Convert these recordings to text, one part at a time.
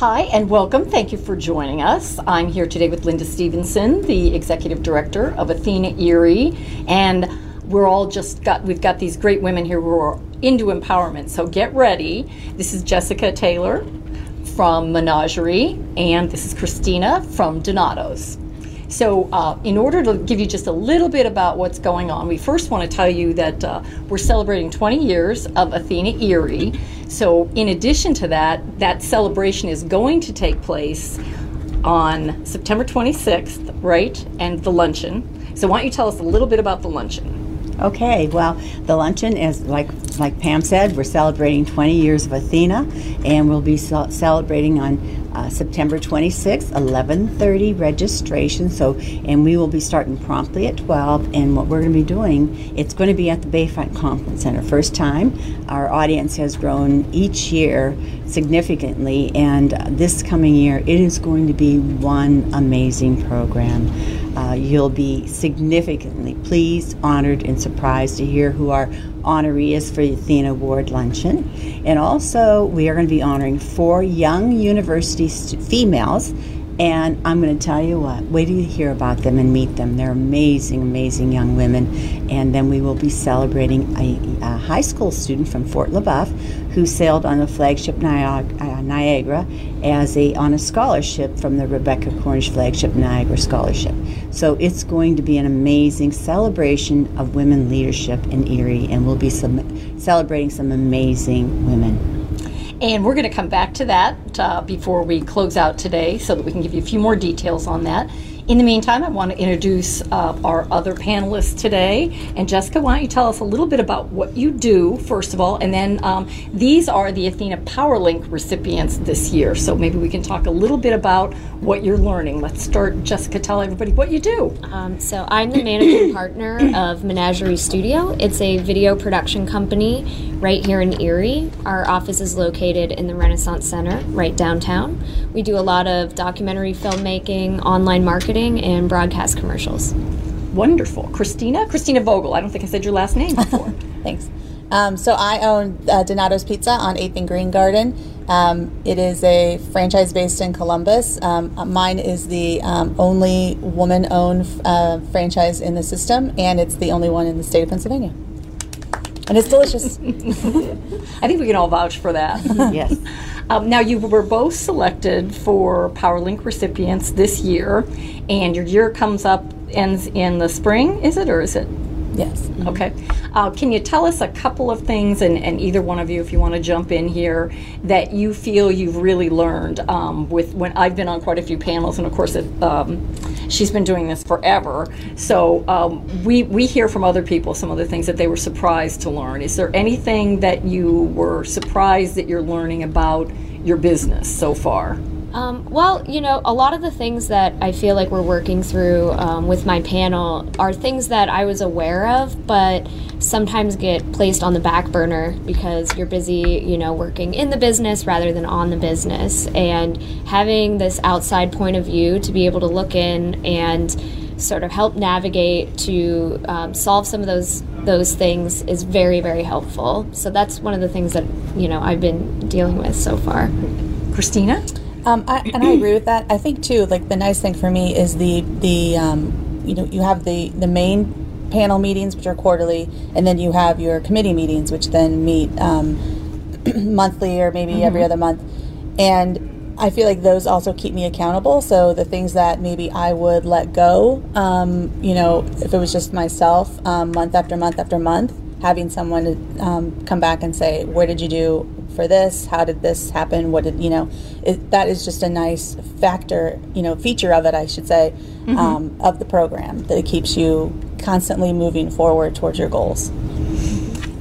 Hi, and welcome. Thank you for joining us. I'm here today with Linda Stevenson, the Executive Director of Athena Erie, and we're all just got, we've got these great women here who are into empowerment, so get ready. This is Jessica Taylor from Menagerie, and this is Christina from Donato's. So, uh, in order to give you just a little bit about what's going on, we first want to tell you that uh, we're celebrating 20 years of Athena Erie. So, in addition to that, that celebration is going to take place on September 26th, right? And the luncheon. So, why don't you tell us a little bit about the luncheon? Okay, well, the luncheon is like like Pam said, we're celebrating 20 years of Athena, and we'll be ce- celebrating on uh, September 26th, 11:30 registration. So, and we will be starting promptly at 12. And what we're going to be doing, it's going to be at the Bayfront Conference Center. First time, our audience has grown each year significantly, and this coming year, it is going to be one amazing program. Uh, you'll be significantly pleased, honored, and surprised to hear who our honoree is for the Athena Award Luncheon. And also, we are going to be honoring four young university st- females. And I'm going to tell you what, wait till you hear about them and meet them. They're amazing, amazing young women. And then we will be celebrating a, a high school student from Fort LeBoeuf who sailed on the flagship Niagara, uh, as a on a scholarship from the Rebecca Cornish flagship Niagara Scholarship. So it's going to be an amazing celebration of women leadership in Erie, and we'll be some, celebrating some amazing women. And we're going to come back to that uh, before we close out today so that we can give you a few more details on that. In the meantime, I want to introduce uh, our other panelists today. And Jessica, why don't you tell us a little bit about what you do, first of all, and then um, these are the Athena PowerLink recipients this year. So maybe we can talk a little bit about what you're learning. Let's start, Jessica, tell everybody what you do. Um, so I'm the managing partner of Menagerie Studio. It's a video production company right here in Erie. Our office is located in the Renaissance Center, right downtown. We do a lot of documentary filmmaking, online marketing, and broadcast commercials. Wonderful. Christina? Christina Vogel. I don't think I said your last name before. Thanks. Um, so I own uh, Donato's Pizza on 8th and Green Garden. Um, it is a franchise based in Columbus. Um, mine is the um, only woman owned uh, franchise in the system, and it's the only one in the state of Pennsylvania. And it's delicious. I think we can all vouch for that. Yes. Um, now, you were both selected for PowerLink recipients this year, and your year comes up, ends in the spring, is it, or is it? yes. Okay. Uh, can you tell us a couple of things, and, and either one of you, if you want to jump in here, that you feel you've really learned um, with when I've been on quite a few panels, and of course, it, um, she's been doing this forever. So um, we we hear from other people some of the things that they were surprised to learn. Is there anything that you were surprised that you're learning about your business so far? Um, well, you know, a lot of the things that I feel like we're working through um, with my panel are things that I was aware of, but sometimes get placed on the back burner because you're busy, you know, working in the business rather than on the business. And having this outside point of view to be able to look in and sort of help navigate to um, solve some of those those things is very very helpful. So that's one of the things that you know I've been dealing with so far. Christina? Um, I, and I agree with that. I think too, like the nice thing for me is the the um, you know you have the the main panel meetings which are quarterly, and then you have your committee meetings which then meet um, monthly or maybe every other month, and I feel like those also keep me accountable. So the things that maybe I would let go, um, you know, if it was just myself, um, month after month after month, having someone to um, come back and say, "Where did you do for this? How did this happen? What did you know?" It, that is just a nice factor, you know, feature of it, I should say, um, of the program that it keeps you constantly moving forward towards your goals.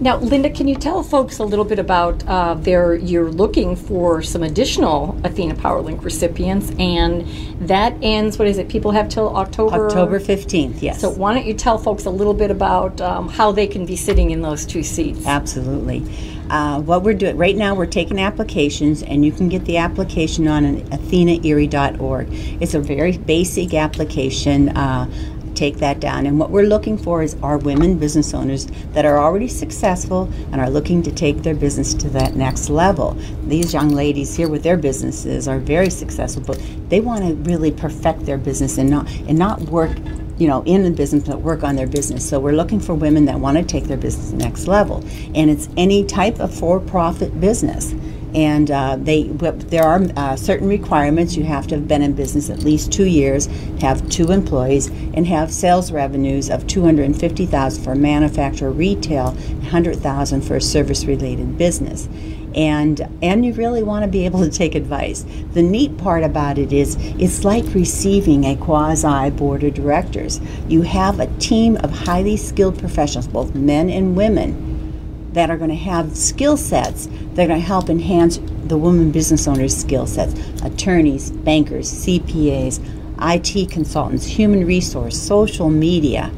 Now, Linda, can you tell folks a little bit about uh, their? You're looking for some additional Athena PowerLink recipients, and that ends. What is it? People have till October. October 15th, yes. So, why don't you tell folks a little bit about um, how they can be sitting in those two seats? Absolutely. Uh, what we're doing right now, we're taking applications, and you can get the application on athenaerie.org. It's a very basic application. Uh, take that down. And what we're looking for is our women business owners that are already successful and are looking to take their business to that next level. These young ladies here with their businesses are very successful, but they want to really perfect their business and not and not work you know, in the business that work on their business. So we're looking for women that want to take their business next level, and it's any type of for-profit business. And uh, they, there are uh, certain requirements. You have to have been in business at least two years, have two employees, and have sales revenues of 250,000 for manufacturer, retail, 100,000 for a service-related business and and you really want to be able to take advice. The neat part about it is it's like receiving a quasi board of directors. You have a team of highly skilled professionals, both men and women, that are going to have skill sets that are going to help enhance the woman business owners' skill sets. Attorneys, bankers, CPAs, IT consultants, human resource, social media,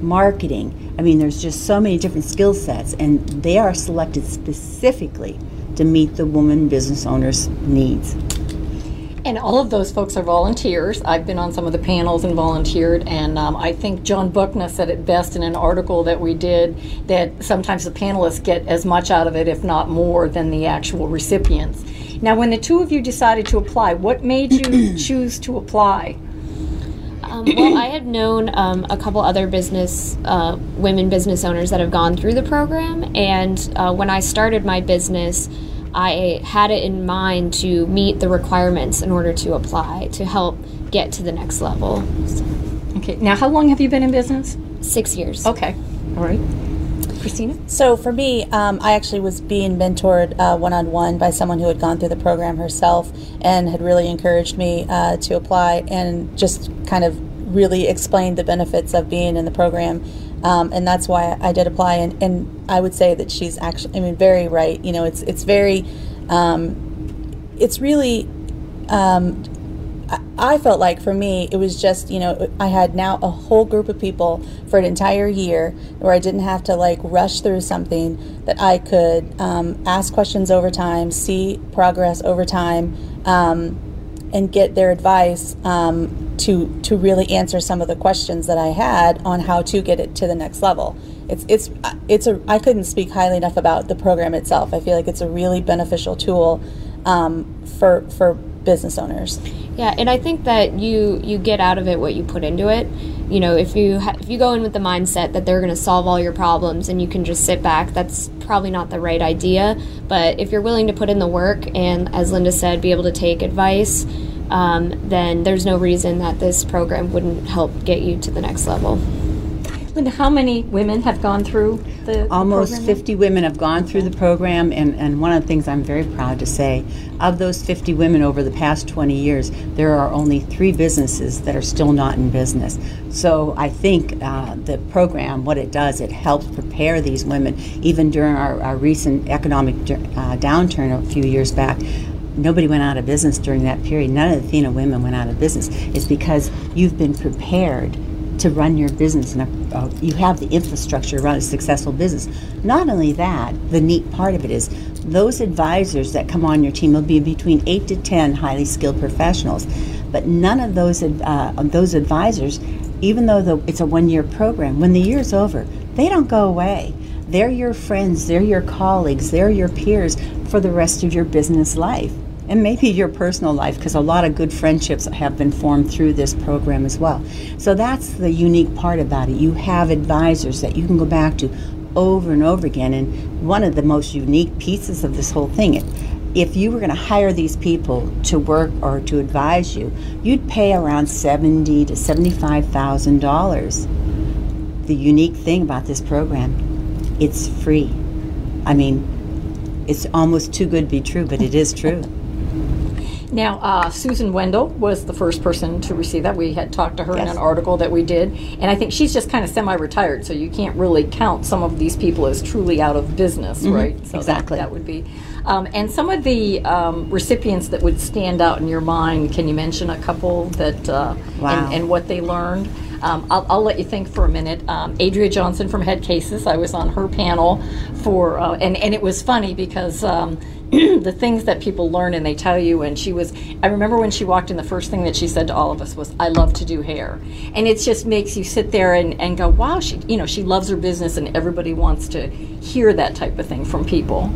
marketing. I mean, there's just so many different skill sets, and they are selected specifically to meet the woman business owner's needs. And all of those folks are volunteers. I've been on some of the panels and volunteered, and um, I think John Buckna said it best in an article that we did that sometimes the panelists get as much out of it, if not more, than the actual recipients. Now, when the two of you decided to apply, what made you choose to apply? Um, well, I had known um, a couple other business uh, women business owners that have gone through the program, and uh, when I started my business, I had it in mind to meet the requirements in order to apply to help get to the next level. So, Okay. Now, how long have you been in business? six years. Okay. All right. Christina? So for me, um, I actually was being mentored one on one by someone who had gone through the program herself and had really encouraged me uh, to apply and just kind of really explained the benefits of being in the program. Um, and that's why I did apply. And, and I would say that she's actually, I mean, very right. You know, it's it's very, um, it's really um, I felt like for me, it was just, you know, I had now a whole group of people for an entire year where I didn't have to like rush through something that I could um, ask questions over time, see progress over time, um, and get their advice um, to, to really answer some of the questions that I had on how to get it to the next level. It's, it's, it's a, I couldn't speak highly enough about the program itself. I feel like it's a really beneficial tool um, for, for business owners. Yeah, and I think that you you get out of it what you put into it. You know, if you ha- if you go in with the mindset that they're going to solve all your problems and you can just sit back, that's probably not the right idea. But if you're willing to put in the work and, as Linda said, be able to take advice, um, then there's no reason that this program wouldn't help get you to the next level. How many women have gone through the Almost program? 50 women have gone through the program, and, and one of the things I'm very proud to say of those 50 women over the past 20 years, there are only three businesses that are still not in business. So I think uh, the program, what it does, it helps prepare these women, even during our, our recent economic uh, downturn a few years back nobody went out of business during that period. None of the Athena women went out of business. It's because you've been prepared to run your business and uh, you have the infrastructure to run a successful business. Not only that, the neat part of it is those advisors that come on your team will be between eight to ten highly skilled professionals, but none of those uh, those advisors, even though the, it's a one year program, when the year's over, they don't go away. They're your friends, they're your colleagues, they're your peers for the rest of your business life and maybe your personal life because a lot of good friendships have been formed through this program as well. So that's the unique part about it. You have advisors that you can go back to over and over again. And one of the most unique pieces of this whole thing, if you were going to hire these people to work or to advise you, you'd pay around seventy to seventy-five thousand dollars. The unique thing about this program, it's free. I mean, it's almost too good to be true, but it is true. Now, uh, Susan Wendell was the first person to receive that. We had talked to her in an article that we did, and I think she's just kind of semi-retired, so you can't really count some of these people as truly out of business, right? So that- Mm-hmm. exactly. That, would be. Um, and some of the um, recipients that would stand out in your mind, can you mention a couple that uh, Wow. and, and what they learned? Um, I'll, I'll let you think for a minute. Um, Adria Johnson from Head Cases, I was on her panel for, uh, and, and it was funny because um, the things that people learn and they tell you and she was i remember when she walked in the first thing that she said to all of us was i love to do hair and it just makes you sit there and, and go wow she you know she loves her business and everybody wants to hear that type of thing from people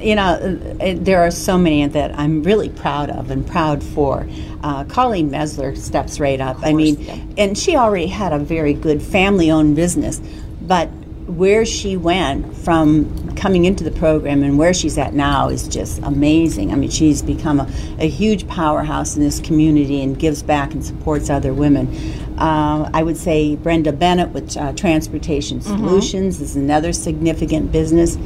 you know, there are so many that I'm really proud of and proud for. Uh, Colleen Mesler steps right up. I mean, yeah. and she already had a very good family owned business, but where she went from coming into the program and where she's at now is just amazing. I mean, she's become a, a huge powerhouse in this community and gives back and supports other women. Uh, I would say Brenda Bennett with uh, Transportation Solutions is another significant business.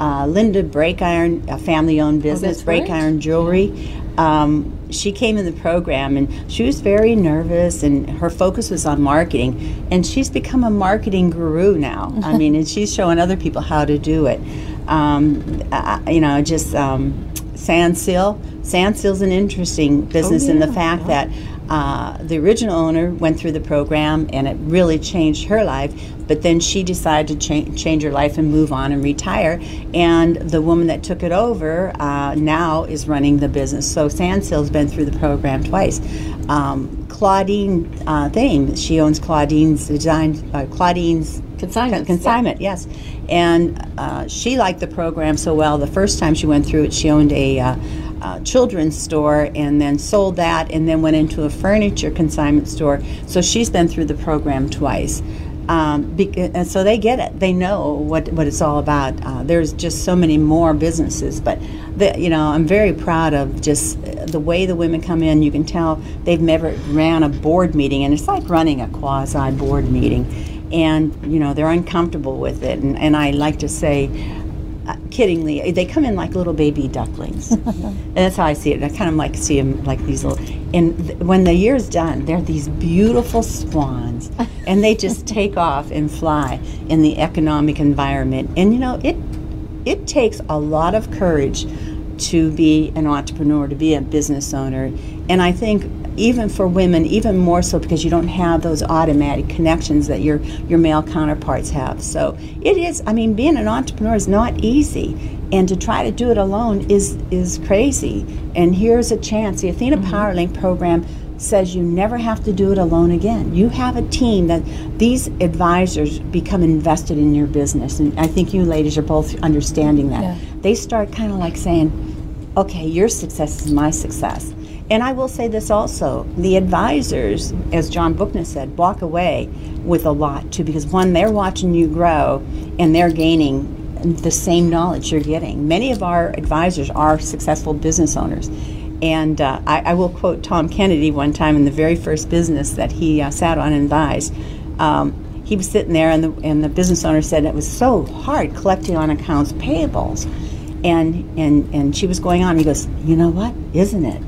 Uh, Linda Break Iron, a family owned business, that's Break right. Iron Jewelry. Um, she came in the program and she was very nervous, and her focus was on marketing. And she's become a marketing guru now. I mean, and she's showing other people how to do it. Um, you know, just um, Sandseal. Sandseal's an interesting business in the yeah, fact that uh, the original owner went through the program and it really changed her life. But then she decided to cha- change her life and move on and retire. And the woman that took it over uh, now is running the business. So Sandseal's been through the program twice. Um, Claudine uh, Thame, she owns Claudine's Design, uh, Claudine's Consignments, Con- consignment, yes. And uh, she liked the program so well. The first time she went through it, she owned a uh, children's store and then sold that and then went into a furniture consignment store. So she's been through the program twice. Um, so they get it. They know what, what it's all about. Uh, there's just so many more businesses, but the, you know I'm very proud of just uh, the way the women come in. You can tell they've never ran a board meeting, and it's like running a quasi board meeting and you know they're uncomfortable with it and, and i like to say uh, kiddingly they come in like little baby ducklings. And that's how i see it. I kind of like see them like these little and th- when the year's done they're these beautiful swans and they just take off and fly in the economic environment. And you know it it takes a lot of courage to be an entrepreneur, to be a business owner. And I think even for women, even more so because you don't have those automatic connections that your, your male counterparts have. So it is, I mean, being an entrepreneur is not easy. And to try to do it alone is, is crazy. And here's a chance. The Athena mm-hmm. PowerLink program says you never have to do it alone again. You have a team that these advisors become invested in your business. And I think you ladies are both understanding that. Yeah. They start kind of like saying, okay, your success is my success. And I will say this also the advisors, as John Bookner said, walk away with a lot too, because one, they're watching you grow and they're gaining the same knowledge you're getting. Many of our advisors are successful business owners. And uh, I, I will quote Tom Kennedy one time in the very first business that he uh, sat on and advised. Um, he was sitting there, and the, and the business owner said it was so hard collecting on accounts payables. And, and, and she was going on. He goes, You know what? Isn't it?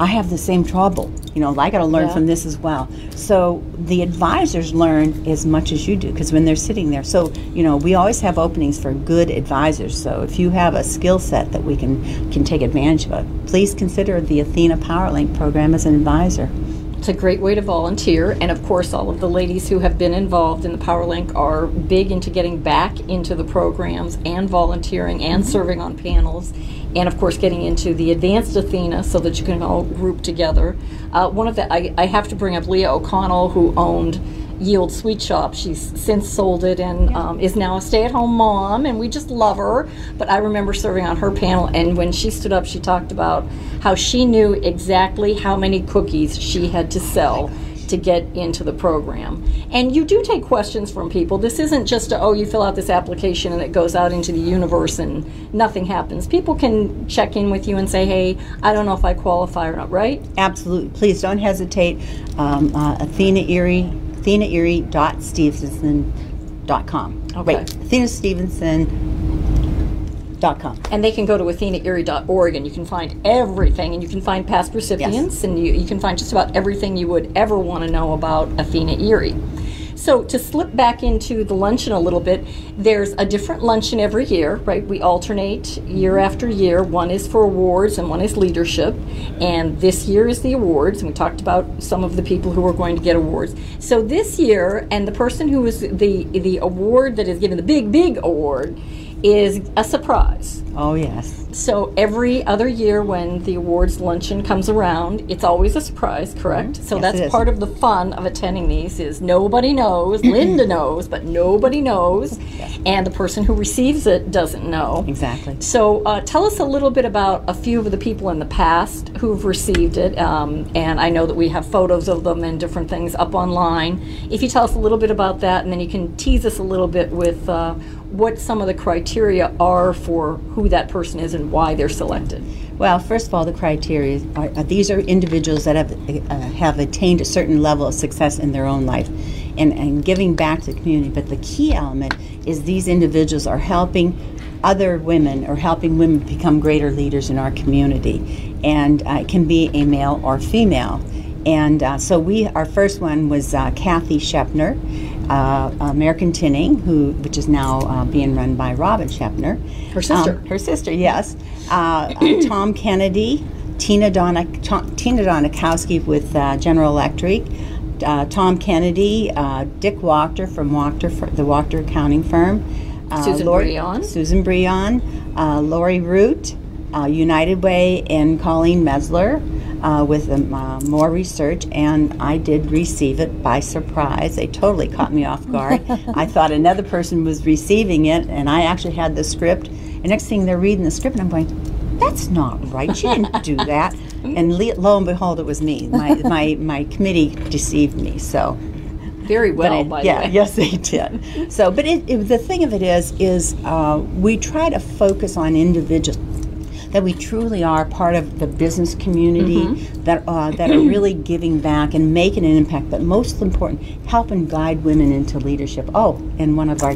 I have the same trouble. You know, I got to learn Yeah. from this as well. So the advisors learn as much as you do because when they're sitting there. So, you know, we always have openings for good advisors. So if you have a skill set that we can, can take advantage of, please consider the Athena PowerLink program as an advisor. It's a great way to volunteer, and of course, all of the ladies who have been involved in the PowerLink are big into getting back into the programs and volunteering and serving on panels, and of course, getting into the advanced Athena so that you can all group together. Uh, one of the I, I have to bring up Leah O'Connell, who owned Yield Sweet Shop. She's since sold it and um, is now a stay-at-home mom, and we just love her. But I remember serving on her panel, and when she stood up, she talked about how she knew exactly how many cookies she had to sell to get into the program. And you do take questions from people. This isn't just a, oh, you fill out this application and it goes out into the universe and nothing happens. People can check in with you and say, hey, I don't know if I qualify or not, right? Absolutely. Please don't hesitate. Um, uh, Athena Erie, athenaerie.stevenson.com. Okay. Wait, athenastevenson.com. And they can go to athenaerie.org and you can find everything and you can find past recipients and you, you can find just about everything you would ever want to know about Athena Erie. So to slip back into the luncheon a little bit, there's a different luncheon every year, right? We alternate year after year. One is for awards and one is leadership. And this year is the awards, and we talked about some of the people who are going to get awards. So this year, and the person who is the the award that is given, the big big award, is a surprise. Oh, yes. So every other year when the awards luncheon comes around, it's always a surprise, correct? So Yes, that's part of the fun of attending these is nobody knows. Linda knows, but nobody knows, and the person who receives it doesn't know. Exactly. So uh, tell us a little bit about a few of the people in the past who've received it, um, and I know that we have photos of them and different things up online. If you tell us a little bit about that, and then you can tease us a little bit with uh, what some of the criteria are for who that person is and why they're selected. Well, first of all, the criteria are uh, these are individuals that have uh, have attained a certain level of success in their own life, and and giving back to the community. But the key element is these individuals are helping other women or helping women become greater leaders in our community, and uh, it can be a male or female. And uh, so we, our first one was uh, Kathy Shepner, uh, American Tinning, who which is now uh, being run by Robin Shepner, Her sister. Um, her sister, yes. Uh, uh, Tom Kennedy, Tina Donna, Tom, Tina Donikowski with uh, General Electric, uh, Tom Kennedy, uh, Dick Wachter from Wachter, the Wachter accounting firm, uh, Susan Lori- Breon. Susan Breon, uh, Lori Root, uh, United Way, and Colleen Mesler. Uh, with um, uh, more research, and I did receive it by surprise. They totally caught me off guard. I thought another person was receiving it, and I actually had the script. And next thing they're reading the script, and I'm going, "That's not right. She didn't do that." And le- lo and behold, it was me. My my my committee deceived me. So Very well, I- yeah, the way. yes, they did. So, but it, it, the thing of it is, is uh, we try to focus on individuals that we truly are part of the business community Mm-hmm. that uh, that are really giving back and making an impact. But most important, help and guide women into leadership. Oh, and one of our.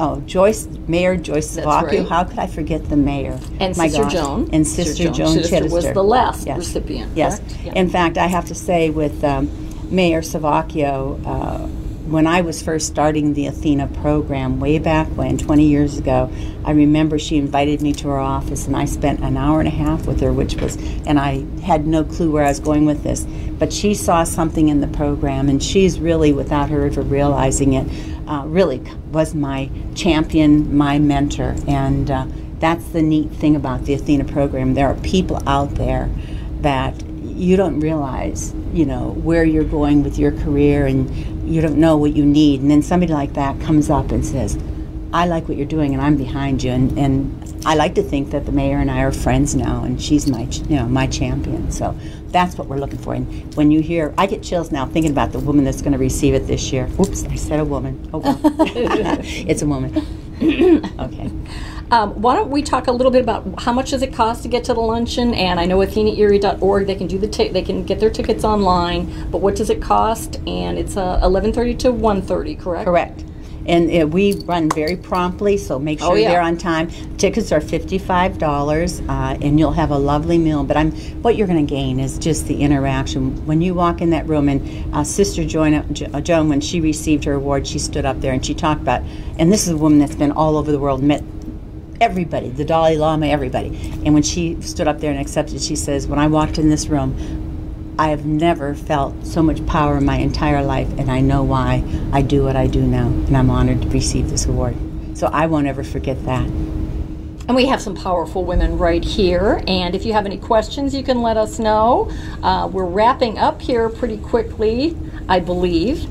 Oh, Joyce, Mayor Joyce Savocchio. right. How could I forget the mayor? And My Sister gosh. Joan. And Sister, Joan, Sister was Chittister. the last Yes. recipient, Yes. correct? Yeah. In fact, I have to say with um, Mayor Savocchio, uh, when I was first starting the Athena program way back when, 20 years ago, I remember she invited me to her office and I spent an hour and a half with her, which was, and I had no clue where I was going with this. But she saw something in the program and she's really, without her ever realizing it, uh, really was my champion, my mentor. And uh, that's the neat thing about the Athena program. There are people out there that you don't realize, you know, where you're going with your career and you don't know what you need. And then somebody like that comes up and says, I like what you're doing and I'm behind you. And, and I like to think that the mayor and I are friends now and she's my, you know, my champion. So that's what we're looking for. And when you hear, I get chills now thinking about the woman that's going to receive it this year. Oops, I said a woman. Oh, well. it's a woman. okay. Um, why don't we talk a little bit about how much does it cost to get to the luncheon? And I know AthenaErie.org, they can do the ti- they can get their tickets online. But what does it cost? And it's uh, 11:30 to 1:30, correct? Correct. And uh, we run very promptly, so make sure Oh, yeah. you're on time. Tickets are fifty-five dollars, uh, and you'll have a lovely meal. But I'm what you're going to gain is just the interaction when you walk in that room. And uh, Sister Joan, uh, Joan, when she received her award, she stood up there and she talked about. And this is a woman that's been all over the world, met everybody, the Dalai Lama, everybody. And when she stood up there and accepted, she says, "When I walked in this room." I have never felt so much power in my entire life, and I know why I do what I do now, and I'm honored to receive this award. So I won't ever forget that. And we have some powerful women right here. And if you have any questions, you can let us know. Uh, we're wrapping up here pretty quickly, I believe.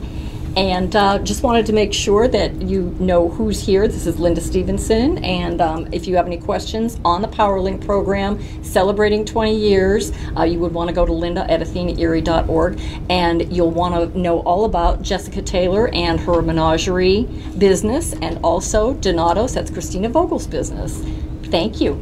And uh, just wanted to make sure that you know who's here. This is Linda Stevenson. And um, if you have any questions on the PowerLink program celebrating 20 years, uh, you would want to go to linda at athenaerie.org. And you'll want to know all about Jessica Taylor and her menagerie business, and also Donatos, that's Christina Vogel's business. Thank you.